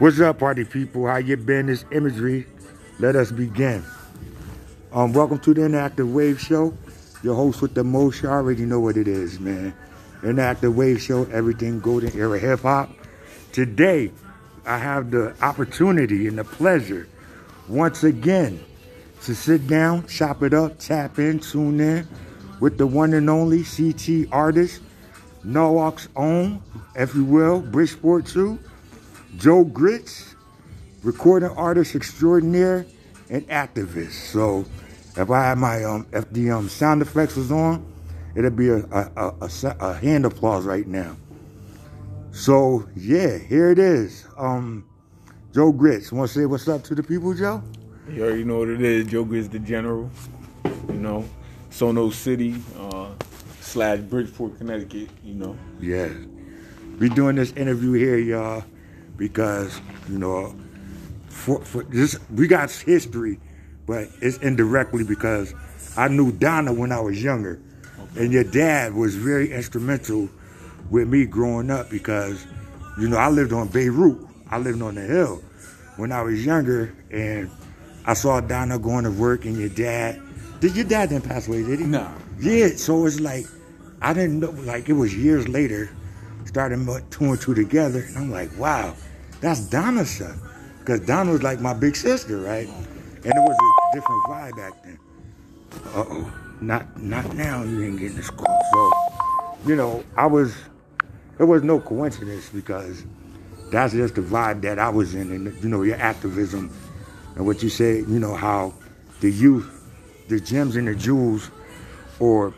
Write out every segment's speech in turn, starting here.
What's up, party people? How you been? This imagery. Let us begin. Um, welcome to the Interactive Wave Show. Your host with the most, you already know what it is, man. Interactive Wave Show, everything golden era hip hop. Today, I have the opportunity and the pleasure, once again, to sit down, chop it up, tap in, tune in with the one and only CT artist, Norwalk's own, if you will, Bridgeport 2. Joe Grits, recording artist extraordinaire and activist. So if I had my um if the um sound effects was on, it'd be a a, a, a, hand applause right now. So yeah, here it is. Um Joe Grits. Wanna say what's up to the people, Joe? You already know what it is. Joe Grits the General. You know. Sono City, uh, slash Bridgeport, Connecticut, you know. Yeah. We doing this interview here, y'all because you know for, for this we got history, but it's indirectly because I knew Donna when I was younger, okay. and your dad was very instrumental with me growing up because you know I lived on Beirut, I lived on the hill when I was younger, and I saw Donna going to work, and your dad. Did your dad didn't pass away? Did he? No. Yeah. So it's like I didn't know. Like it was years later started two and two together, and I'm like, wow, that's Donna's son. Because Donna was like my big sister, right? And it was a different vibe back then. Uh-oh. Not not now, you ain't getting this call. So, you know, I was, it was no coincidence because that's just the vibe that I was in. And, you know, your activism and what you say, you know, how the youth, the gems and the jewels or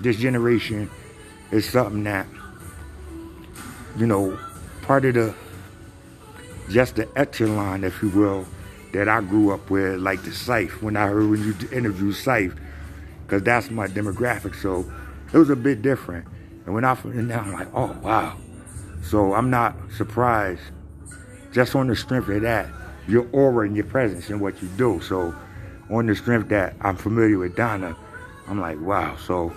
this generation is something that you know, part of the just the echelon, if you will, that I grew up with, like the Scythe, when I heard when you interview Scythe, because that's my demographic. So it was a bit different. And when I and now I'm like, oh wow. So I'm not surprised, just on the strength of that, your aura and your presence and what you do. So on the strength that I'm familiar with Donna, I'm like, wow. So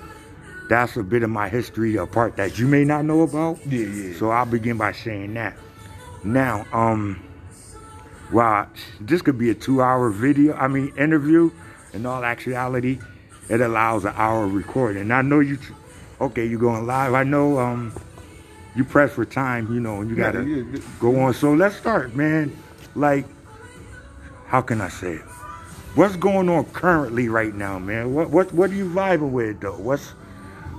that's a bit of my history, a part that you may not know about. Yeah, yeah. So I'll begin by saying that. Now, um, well, this could be a two-hour video, I mean, interview. In all actuality, it allows an hour recording. And I know you, okay, you're going live. I know um, you press for time, you know, and you got to yeah, yeah. go on. So let's start, man. Like, how can I say it? What's going on currently right now, man? What what what are you vibing with though? What's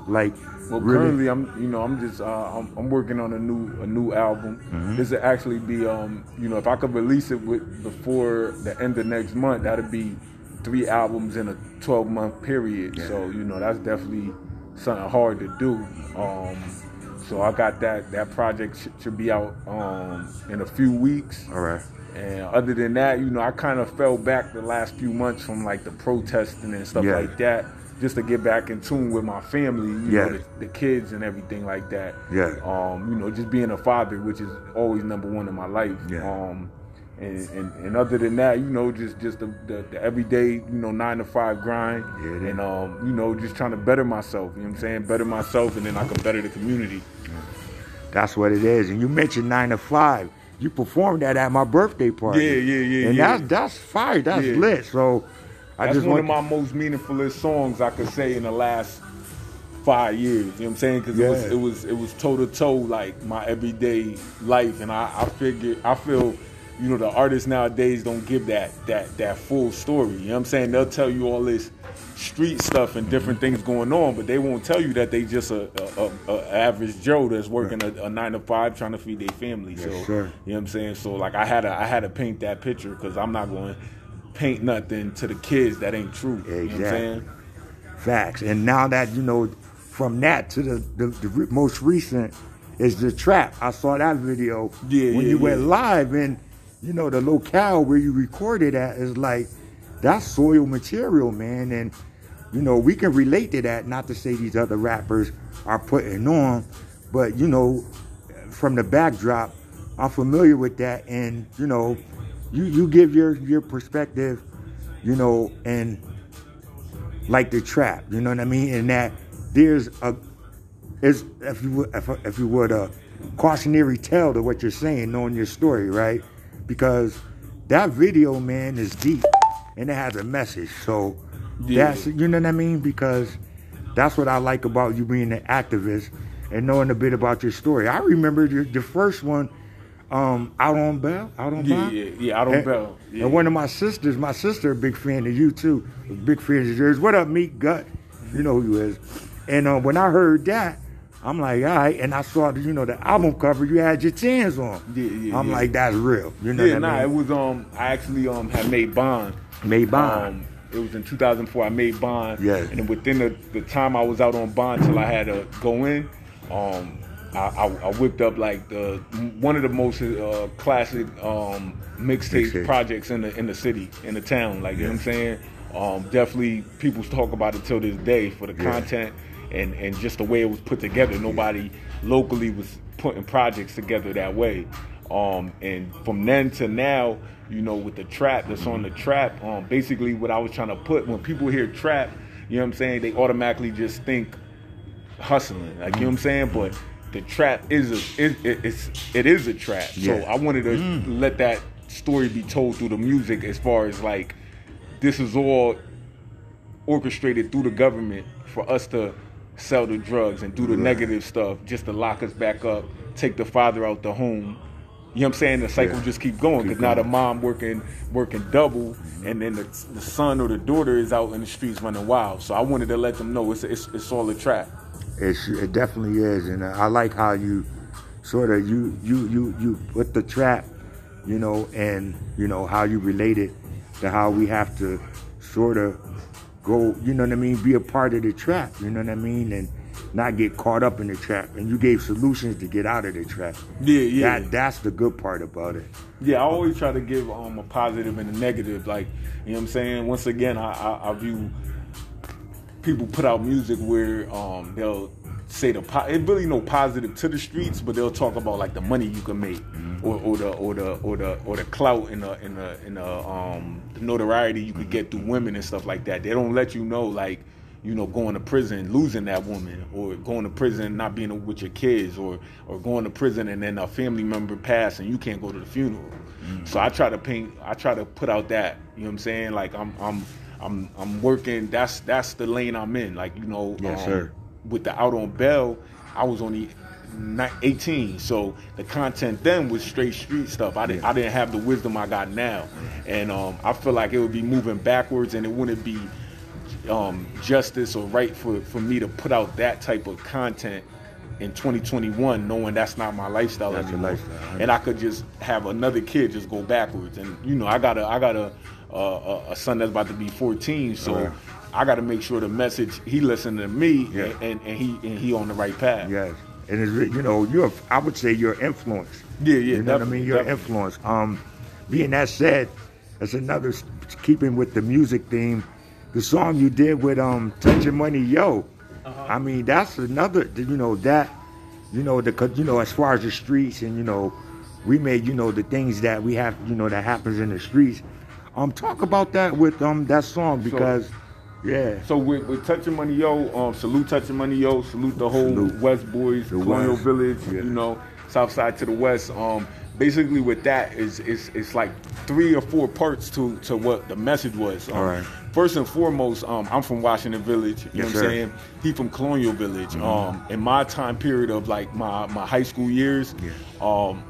like, well, really? currently I'm, you know, I'm just, uh, I'm, I'm, working on a new, a new album. Mm-hmm. This would actually be, um, you know, if I could release it with before the end of next month, that'd be three albums in a 12 month period. Yeah. So, you know, that's definitely something hard to do. Um, so I got that. That project sh- should be out um, in a few weeks. All right. And other than that, you know, I kind of fell back the last few months from like the protesting and stuff yeah. like that just to get back in tune with my family, you know, the, the, kids and everything like that. Yeah. Um, you know, just being a father, which is always number one in my life. Yeah. Um, and, and, and other than that, you know, just just the, the, the everyday, you know, nine to five grind, yeah, and um, you know, just trying to better myself. You know what I'm saying? Better myself, and then I can better the community. That's what it is. And you mentioned nine to five. You performed that at my birthday party. Yeah, yeah, yeah. And yeah. that's that's fire. That's yeah. lit. So That's one of my most meaningfulest songs I could say in the last five years. You know what I'm saying? Because yeah. it was it was it was toe to toe like my everyday life, and I I figured I feel. You know the artists nowadays don't give that that that full story. You know what I'm saying? They'll tell you all this street stuff and different things going on, but they won't tell you that they just a, a, a, a average Joe that's working a, nine to five trying to feed their family. Yes, so sir. you know what I'm saying. So like I had to I had to paint that picture because I'm not going paint nothing to the kids that ain't true. Exactly. You know what I'm saying? Facts. And now that, you know, from that to the, the, the most recent is the trap. I saw that video yeah, when yeah, you yeah. went live and, you know, the locale where you recorded at is like, that's soil material, man. And, you know, we can relate to that, not to say these other rappers are putting on, but, you know, from the backdrop, I'm familiar with that. And, you know, you you give your your perspective, you know, and like the trap, you know what I mean, and that there's a is if you if, if you would a cautionary tale to what you're saying, knowing your story, right? because that video, man, is deep and it has a message. So Yeah. that's you know what I mean? Because that's what I like about you being an activist and knowing a bit about your story. I remember the, the first one, um, out on Bell, out on Yeah, Bell. yeah, yeah, Out on and, Bell, yeah. And one of my sisters, my sister, a big fan of you too, big fan of yours. What up, Meat Gut? You know who you is. And uh, when I heard that, I'm like, all right. And I saw, the, you know, the album cover. You had your tans on. Yeah, yeah, I'm yeah. like, that's real. You know Yeah, nah, I it was um I actually um had made bond. Made Bond. Um, it was in 2004. I made bond. Yes. And within the, the time I was out on bond till I had to go in, um, I, I, I whipped up like the one of the most uh, classic um, mixtape Mixtape. projects in the in the city in the town. Like you know what I'm saying. Um, definitely, people talk about it till this day for the Yeah. content and and just the way it was put together. Nobody locally was putting projects together that way. Um, and from then to now, you know, with the trap that's on the trap, um, basically what I was trying to put when people hear trap, you know what I'm saying, they automatically just think hustling, like you know what I'm saying. But the trap is a it, it, it's it is a trap. So I wanted to mm. let that story be told through the music, as far as like this is all orchestrated through the government for us to sell the drugs and do the Right. negative stuff just to lock us back up, take the father out the home. You know what I'm saying? The cycle Yeah. just keep going because now the mom working working double, mm-hmm. and then the, the son or the daughter is out in the streets running wild. So I wanted to let them know it's it's, it's all a trap. It's, it definitely is, and I like how you sort of you you you you put the trap, you know, and you know how you relate it to how we have to sort of go, you know what I mean, be a part of the trap, you know what I mean, and not get caught up in the trap. And you gave solutions to get out of the trap. Yeah, yeah. That that's the good part about it. Yeah, I always try to give um a positive and a negative. Like, you know what I'm saying? Once again, I, I, I view people put out music where um they'll say the po- it really no positive to the streets, but they'll talk about like the money you can make, or, or the or the or the or the clout and the in the in the um the notoriety you could get through women and stuff like that. They don't let you know like you know, going to prison, losing that woman, or going to prison, not being with your kids, or or going to prison and then a family member pass and you can't go to the funeral. So I try to paint, I try to put out that, you know what I'm saying? Like I'm I'm I'm I'm working. That's that's the lane I'm in. Like you know, Yes, sir. With the out on Bell, I was only ni- 18, so the content then was straight street stuff. I didn't I didn't have the wisdom I got now, and um, I feel like it would be moving backwards, and it wouldn't be um, justice or right for, for me to put out that type of content in 2021, knowing that's not my lifestyle That's your anymore, lifestyle, and I could just have another kid just go backwards. And you know, I got a I got a a, son that's about to be 14, so Right. I got to make sure the message he listening to me Yeah. and, and he and he on the right path. Yes, and it's you know you're I would say your influence. Yeah, yeah, You know what I mean? Your influence. Um, being that said, that's another keeping with the music theme. The song you did with um Touching Money Yo. Uh-huh. I mean that's another you know that you know the you know as far as the streets and you know we made you know the things that we have you know that happens in the streets. Um, talk about that with um that song because yeah. So with, with Touching Money Yo, um, salute Touching Money Yo, salute the whole Salute. West Boys, The Colonial West, Village, yeah. you know, South Side to the West. Um, basically with that is it's, it's like three or four parts to, to what the message was. Um, All right. First and foremost, um, I'm from Washington Village. You know Yes, what I'm saying? He from Colonial Village. Um, in my time period of like my, my high school years, Yeah. um,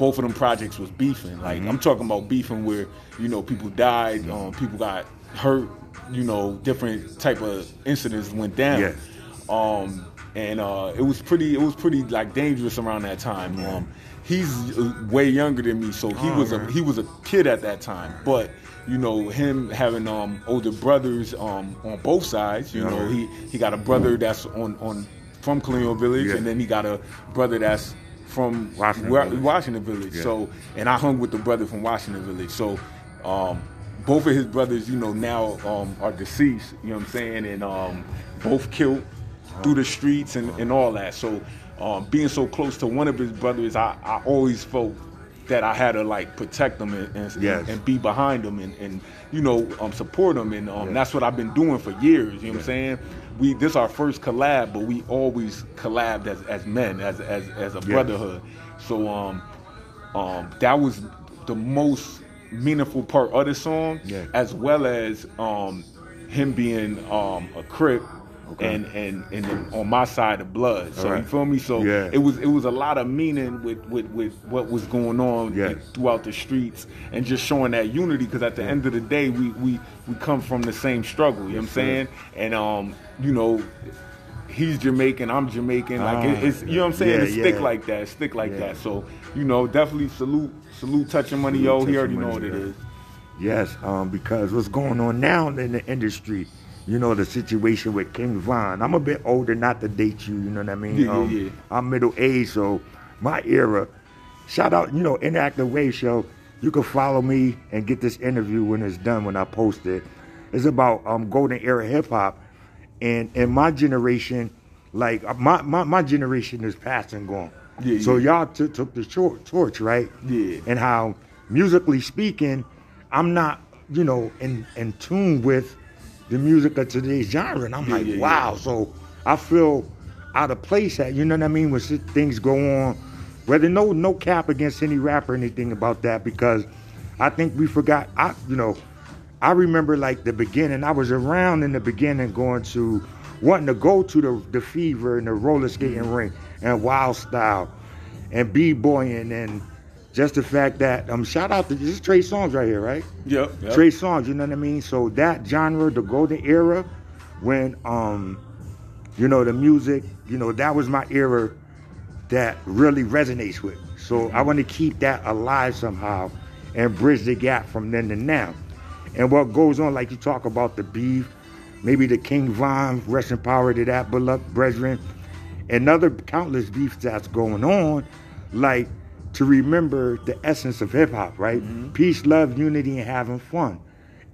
both of them projects was beefing. Mm-hmm. Like I'm talking about beefing where you know people died, um, people got hurt, you know, different type of incidents went down. Yes. Um, and uh, it was pretty, it was pretty like dangerous around that time. Um, he's uh, way younger than me, so he Oh, was a he was a kid at that time. But you know, him having um, older brothers um, on both sides. You Yeah. know, he he got a brother that's on on from Colonial Village, Yeah. and then he got a brother that's from Washington Wa- Village. Washington Village. Yeah. So, and I hung with the brother from Washington Village. So, um, both of his brothers, you know, now um, are deceased. You know what I'm saying? And um, both killed through the streets and, and all that. So, um, being so close to one of his brothers, I, I always felt that I had to like protect them and, and, Yes. and be behind them and, and you know um, support them and um, Yeah. that's what I've been doing for years. You know what I'm saying? We this our first collab, but we always collabed as, as men, as as as a Yes. brotherhood. So um um that was the most meaningful part of the song, Yeah. as well as um, him being um, a crip. Okay. And and and then on my side of blood, so you feel me. So Yeah. it was it was a lot of meaning with with, with what was going on Yes. throughout the streets, and just showing that unity. Because at the end of the day, we we we come from the same struggle. You know what I'm saying? And um, you know, he's Jamaican, I'm Jamaican. Like it, Ah, it's you know what I'm saying. yeah, it stick yeah. like that, stick like Yeah. that. So you know, definitely salute salute touching money, Salute yo. He already know what it is. Yes, um, because what's going on now in the industry, you know, the situation with King Von. I'm a bit older, not to date you, you know what I mean? Yeah, um, yeah. I'm middle aged, so my era. Shout out, you know, Interactive Wave Show. You can follow me and get this interview when it's done, when I post it. It's about um, golden era hip hop. And in my generation, like uh, my, my, my generation is past and gone. Yeah, so y'all t- took the short torch, right? Yeah. And how musically speaking, I'm not, you know, in in tune with the music of today's genre. And I'm Yeah, like, yeah, yeah. wow. So I feel out of place at, you know what I mean, when things go on. Whether no no cap against any rapper or anything about that, because I think we forgot I you know, I remember like the beginning. I was around in the beginning going to wanting to go to the the fever and the roller skating mm-hmm. ring and wild style and b-boying and just the fact that um shout out to this is Trey Songz right here, right? Yep. yep. Trey Songz, you know what I mean? So that genre, the golden era, when um, you know, the music, you know, that was my era that really resonates with. So I want to keep that alive somehow and bridge the gap from then to now. And what goes on, like you talk about the beef, maybe the King Von, rest in power to that beloved brethren, and other countless beefs that's going on, like to remember the essence of hip hop, right? Mm-hmm. Peace, love, unity, and having fun.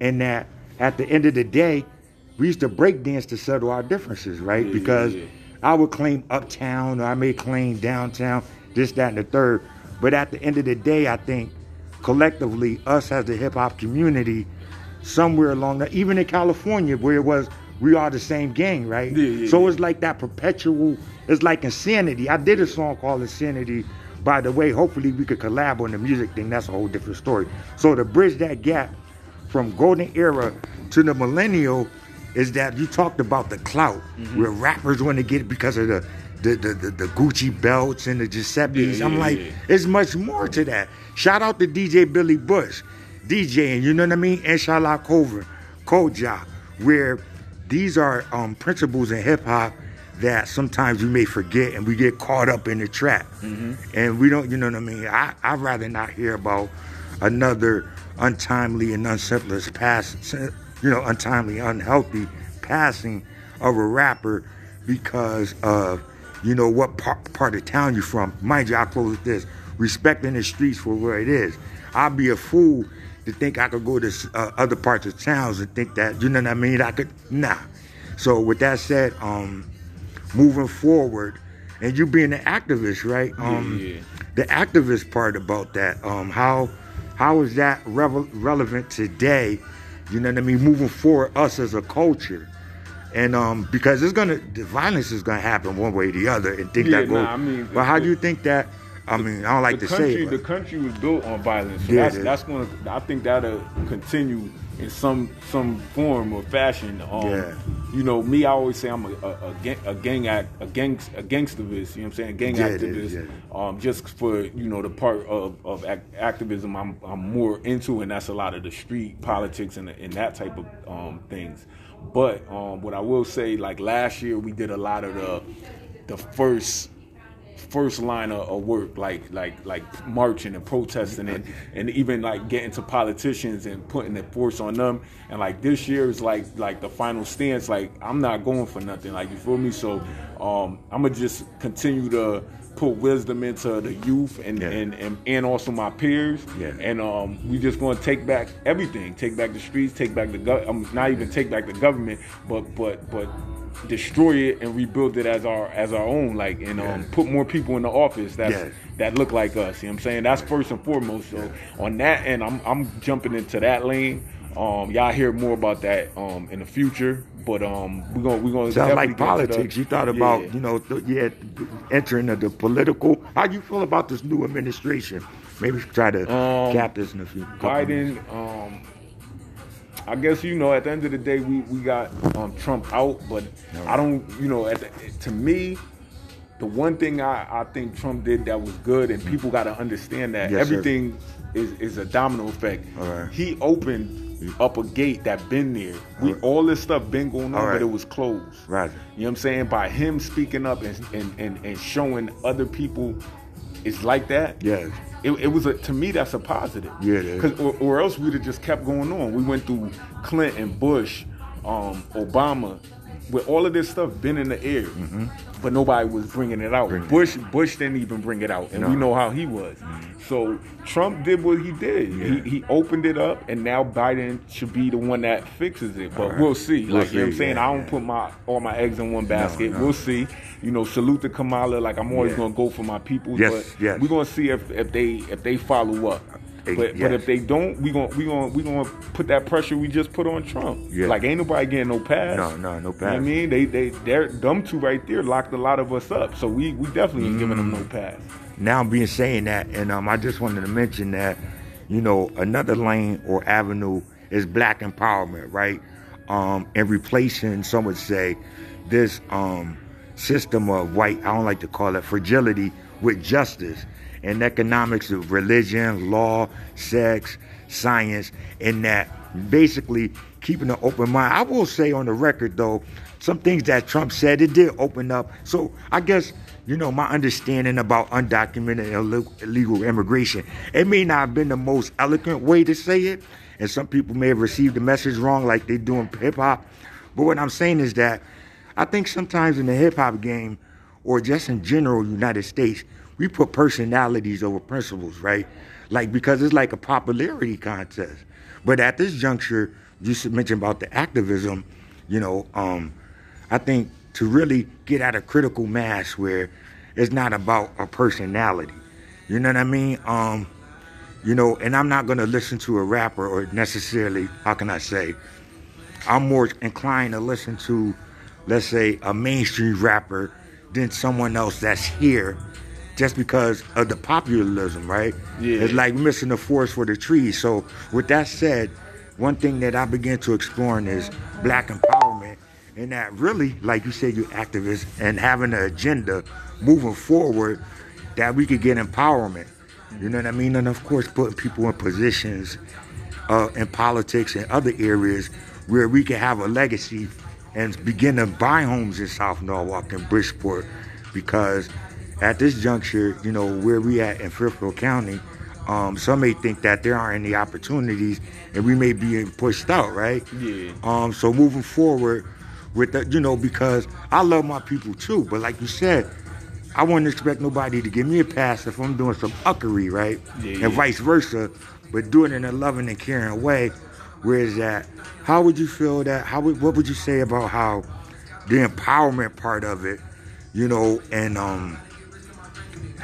And that at the end of the day, we used to break dance to settle our differences, right? Yeah, because yeah, yeah. I would claim uptown, or I may claim downtown, this, that, and the third. But at the end of the day, I think collectively, us as the hip hop community, somewhere along the, even in California, where it was, we are the same gang, right? So it's like that perpetual, it's like insanity. I did a song called Insanity. By the way, hopefully we could collab on the music thing. That's a whole different story. So to bridge that gap from golden era to the millennial is that you talked about the clout Mm-hmm. where rappers want to get it because of the the, the, the, the Gucci belts and the Giuseppe's. Yeah, I'm yeah, like, yeah. it's much more to that. Shout out to DJ Billy Bush, DJing, you know what I mean? Inshallah Cover, Koja, where these are um, principles in hip hop that sometimes we may forget and we get caught up in the trap. And we don't, you know what I mean? I, I'd rather not hear about another untimely and unselfless pass, you know, untimely, unhealthy passing of a rapper because of, you know, what part, part of town you're from. Mind you, I'll close with this. Respecting the streets for where it is. I'd be a fool to think I could go to uh, other parts of towns and think that, you know what I mean? I could, nah. So with that said, um, moving forward, and you being an activist, right? Um, yeah. The activist part about that, um, how how is that revel- relevant today? You know what I mean? Moving forward, us as a culture, and um, because it's gonna, the violence is gonna happen one way or the other, and think Yeah, that goes. nah, I mean, but how do you think that? I mean, I don't like the to country, say it. the country was built on violence. So Yeah, that's that's gonna. I think that'll continue in some some form or fashion. Um, Yeah. You know, me, I always say I'm a, a, a gang a gang act a gang a gangsterist. You know what I'm saying? A gang Yeah, activist. is, yeah. Um, just for you know the part of of ac- activism I'm I'm more into, and that's a lot of the street politics and and that type of um, things. But um, what I will say, like last year, we did a lot of the the first first line of, of work, like like like marching and protesting and and even like getting to politicians and putting the force on them. And like this year is like like the final stance. Like I'm not going for nothing. Like you feel me? So um, I'm gonna just continue to put wisdom into the youth and Yeah. and, and and also my peers. Yeah. And um, we just gonna take back everything. Take back the streets. Take back the gov. Um, not even take back the government, but but but destroy it and rebuild it as our as our own like and um, Yeah. put more people in the office that's Yes. that look like us you know what i'm saying that's first and foremost so on that end i'm i'm jumping into that lane um y'all hear more about that um in the future but um we're gonna we're gonna definitely like to the- politics. you thought about, Yeah. you know, th- yeah, entering the, the political. How you feel about this new administration? Maybe try to Um, cap this in a few. couple minutes. Biden, um, I guess you know at the end of the day we we got um, Trump out, but I don't you know at the, to me. The one thing I, I think Trump did that was good, and people got to understand that Yes, sir. everything is, is a domino effect. Right. He opened up a gate that been there. We all this stuff been going on, right. but it was closed. Right. You know what I'm saying? By him speaking up and and, and, and showing other people it's like that. Yes. It, it was a to me that's a positive. Yeah, it is. 'Cause- or, or else we'd have just kept going on. We went through Clinton, Bush, um, Obama, with all of this stuff been in the air, but nobody was bringing it out. Mm-hmm. Bring it Bush Bush didn't even bring it out, and we No. Mm-hmm. know how he was. So Trump did what he did. Yeah. He, he opened it up, and now Biden should be the one that fixes it. But right. we'll see. We'll like you know what I'm saying, yeah, I don't yeah. put my all my eggs in one basket. no. We'll see. You know, salute to Kamala. Like I'm always gonna go for my people. Yes, but yes. we're gonna see if, if they if they follow up. But, but if they don't, we gonna we gonna we gonna put that pressure we just put on Trump. Yeah. Like ain't nobody getting no pass. No, no, no You know what pass. I mean, they they they're them two right there locked a lot of us up. So we we definitely ain't giving them no pass. now I'm being saying that, and um, I just wanted to mention that, you know, another lane or avenue is black empowerment, right? Um, and replacing, some would say, this um, system of white, I don't like to call it fragility, with justice and economics of religion, law, sex, science, and that basically keeping an open mind. I will say on the record, though, some things that Trump said, it did open up. So I guess you know, my understanding about undocumented illegal immigration. It may not have been the most eloquent way to say it, and some people may have received the message wrong, like they do in hip hop. But what I'm saying is that I think sometimes in the hip hop game, or just in general, United States, we put personalities over principles, right? Like because it's like a popularity contest. But at this juncture, you should mention about the activism, you know, um, I think to really get at a critical mass where it's not about a personality. You know what I mean? Um, you know, and I'm not gonna listen to a rapper or necessarily, how can I say, I'm more inclined to listen to, let's say, a mainstream rapper than someone else that's here just because of the populism, right? Yeah. It's like missing the forest for the trees. So with that said, one thing that I began to explore is black empowerment and that really, like you said, you're activists and having an agenda moving forward that we could get empowerment. You know what I mean? And of course, putting people in positions uh, in politics and other areas where we can have a legacy and begin to buy homes in South Norwalk and Bridgeport because at this juncture, you know, where we at in Fairfield County, um, some may think that there aren't any opportunities and we may be pushed out, right? Yeah. Um, so moving forward with the, you know, because I love my people too, but like you said, I wouldn't expect nobody to give me a pass if I'm doing some uckery, right? Yeah, and vice versa, but do it in a loving and caring way. Where is that, how would you feel that? How would, what would you say about how the empowerment part of it, you know, and um,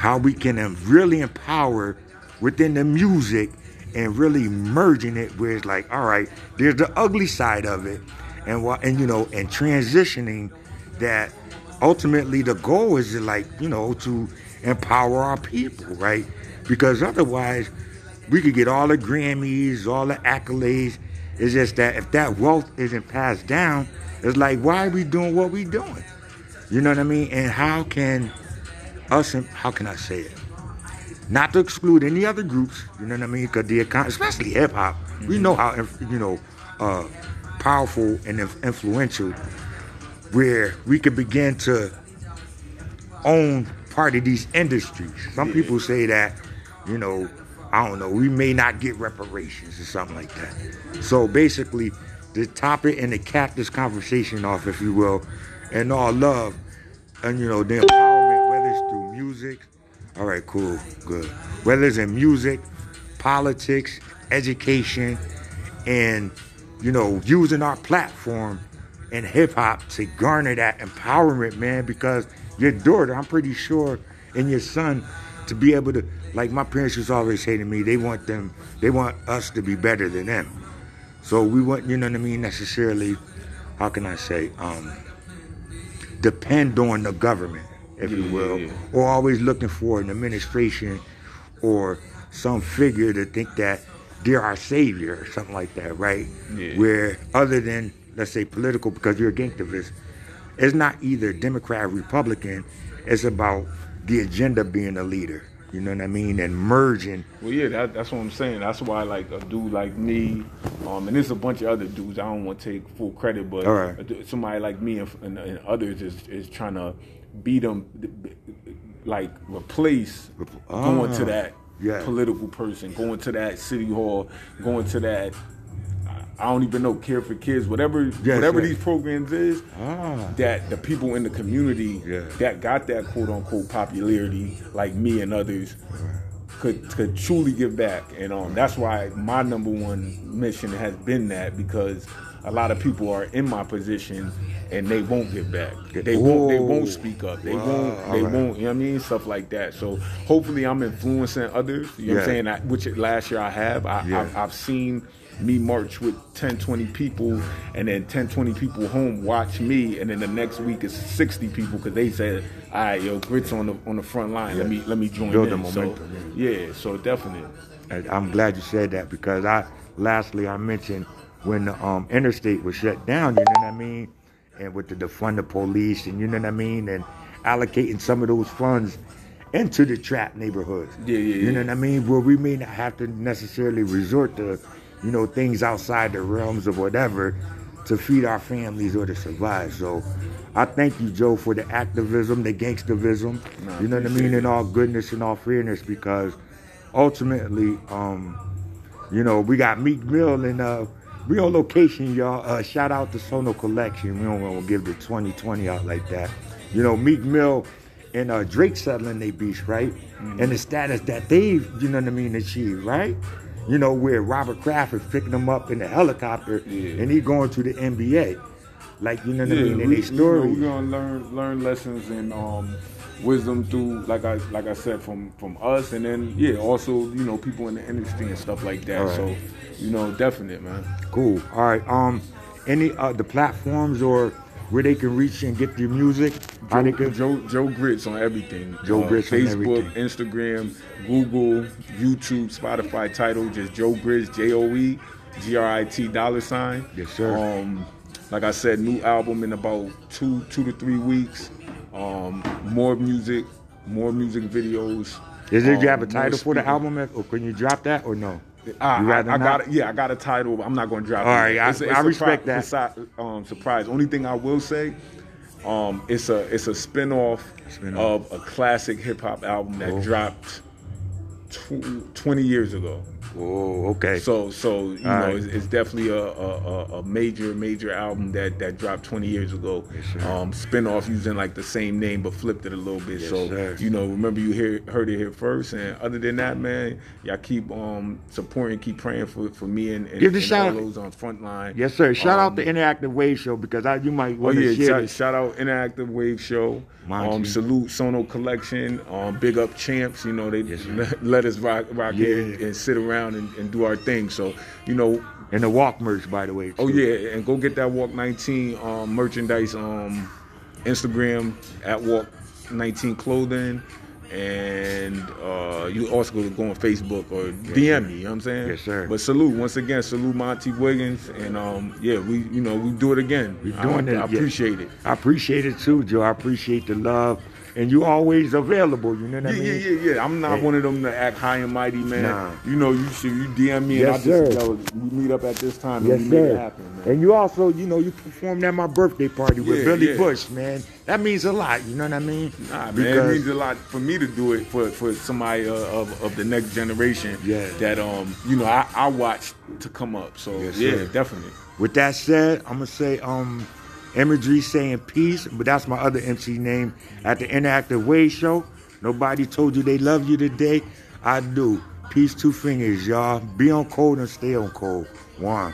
how we can really empower within the music and really merging it where it's like, all right, there's the ugly side of it, and what, and you know, and transitioning that ultimately the goal is to like, you know, to empower our people, right? Because otherwise, we could get all the Grammys, all the accolades. It's just that if that wealth isn't passed down, it's like, why are we doing what we doing? You know what I mean? And how can us, and how can I say it? Not to exclude any other groups, you know what I mean? Because the econ, especially hip hop, we know how you know uh, powerful and influential, where we could begin to own part of these industries. Some Yeah. people say that, you know, I don't know, we may not get reparations or something like that. So basically, to top it and to cap this conversation off, if you will, and all love, and you know, the all right, cool, good. Whether it's in music, politics, education, and you know, using our platform in hip hop to garner that empowerment, man, because your daughter, I'm pretty sure, and your son to be able to like my parents to always say to me, they want them they want us to be better than them. So we want you know what I mean, necessarily, how can I say, um depend on the government, if you will, yeah, yeah. or always looking for an administration or some figure to think that they're our savior or something like that, right? Yeah. Where other than let's say political, because you're a gangster, it's not either Democrat or Republican. It's about the agenda being a leader. You know what I mean? And merging. Well, yeah, that, that's what I'm saying. That's why, like a dude like me, um, and there's a bunch of other dudes. I don't want to take full credit, but right. somebody like me and, and, and others is is trying to beat them, like replace going Ah, to that yeah. political person, going to that city hall, going to that. I don't even know care for kids, whatever Yes, whatever yes. these programs is Ah. that the people in the community Yeah. that got that quote unquote popularity, like me and others, could could truly give back. And um, that's why my number one mission has been that because a lot of people are in my position and they won't give back. They won't they won't speak up. They Wow, won't they alright. won't you know what I mean? Stuff like that. So hopefully I'm influencing others. You know what I'm saying? I, which last year I have. I, Yeah. I've, I've seen me march with 10, 20 people, and then 10, 20 people home watch me, and then the next week is 60 people because they said, "All right, yo, grits on the on the front line. Let me let me join Build the in." So momentum, yeah, so definitely. I'm glad you said that because I, lastly, I mentioned when the um, interstate was shut down, you know what I mean? And with the defund the police, and you know what I mean? And allocating some of those funds into the trap neighborhoods. Yeah, yeah, yeah. You know what I mean? Where we may not have to necessarily resort to, you know, things outside the realms of whatever to feed our families or to survive. So I thank you, Joe, for the activism, the gangsterism, Nah, you know what I mean, and all goodness and all fairness because ultimately, um, you know, we got Meek Mill in uh, real location, y'all. Uh, shout out to Sono Collection. We don't want to give the 2020 out like that. You know, Meek Mill and uh, Drake settling they beef, right? And the status that they've, you know what I mean, achieved, right? You know, where Robert Kraft is picking them up in the helicopter Yeah. and he going to the NBA. Like, you know what I mean? And we, they you know, story. we're gonna learn learn lessons and um, wisdom through, like I like I said, from from us, and then yeah, also you know people in the industry and stuff like that. Right. So you know, definite man. Cool. All right. Um, any uh the platforms or where they can reach and get your music? Joe, can Joe, Joe Grits on everything. Uh, Joe Grits on Facebook. Instagram, Google, YouTube, Spotify title, just Joe Grits, J O E G R I T dollar sign. Yes, sir. Um, like I said, new album in about two two to three weeks. Um, more music, more music videos. Is it um, you have a title for the album, or can you drop that or no? I, I, I got it. Yeah, I got a title. but I'm not going to drop All it. right, I- It's I it's a respect pri- that. um, surprise. Only thing I will say, um, it's a it's a spin-off, Spin-off. of a classic hip hop album that Oh. dropped tw- 20 years ago. Oh, okay. So so you All know right. it's, it's definitely a, a, a- major major album that that dropped 20 years ago. Yes, um, spin-off using like the same name but flipped it a little bit. Yes, so sir. you know remember you hear, heard it here first. And other than that, man, y'all keep um supporting, keep praying for for me and, and, Give the and shout- all those on frontline. yes, sir. Shout out Um, the Interactive Wave Show because I, you might Oh want to yeah, share shout, shout out Interactive Wave Show. Mind Um, you. salute Sono Collection. Um, big up champs. You know they Yes, let, us rock, rock Yeah. and, and sit around and, and do our thing. So you know And the walk merch, by the way. Oh yeah, and go get that Walk 19 um, merchandise um, Instagram at Walk 19 Clothing, and uh, you also go go on Facebook or DM me. You know what I'm saying? Yes, sir. But salute once again, salute Monty Wiggins, and um, yeah, we you know we do it again. We're doing it, I, yeah. appreciate it. I appreciate it too, Joe. I appreciate the love, and you always available. You know what Yeah, I mean? yeah, yeah, yeah. I'm not Hey. one of them to act high and mighty, man. Nah. You know, you should you DM me Yes, and I just sir. we meet up at this time Yes, and we make sir. it happen, man. And you also, you know, you performed at my birthday party with Billy yeah. Bush, man. That means a lot. You know what I mean? Nah, man, it means a lot for me to do it for, for somebody uh, of, of the next generation. Yeah. That um, you know, I, I watched to come up. So Yes, yeah, sir. definitely. With that said, I'm gonna say um imagery saying peace, but that's my other MC name at the Interactive Wave Show. Nobody told you they love you today. I do. Peace two fingers, y'all. Be on cold and stay on cold. One.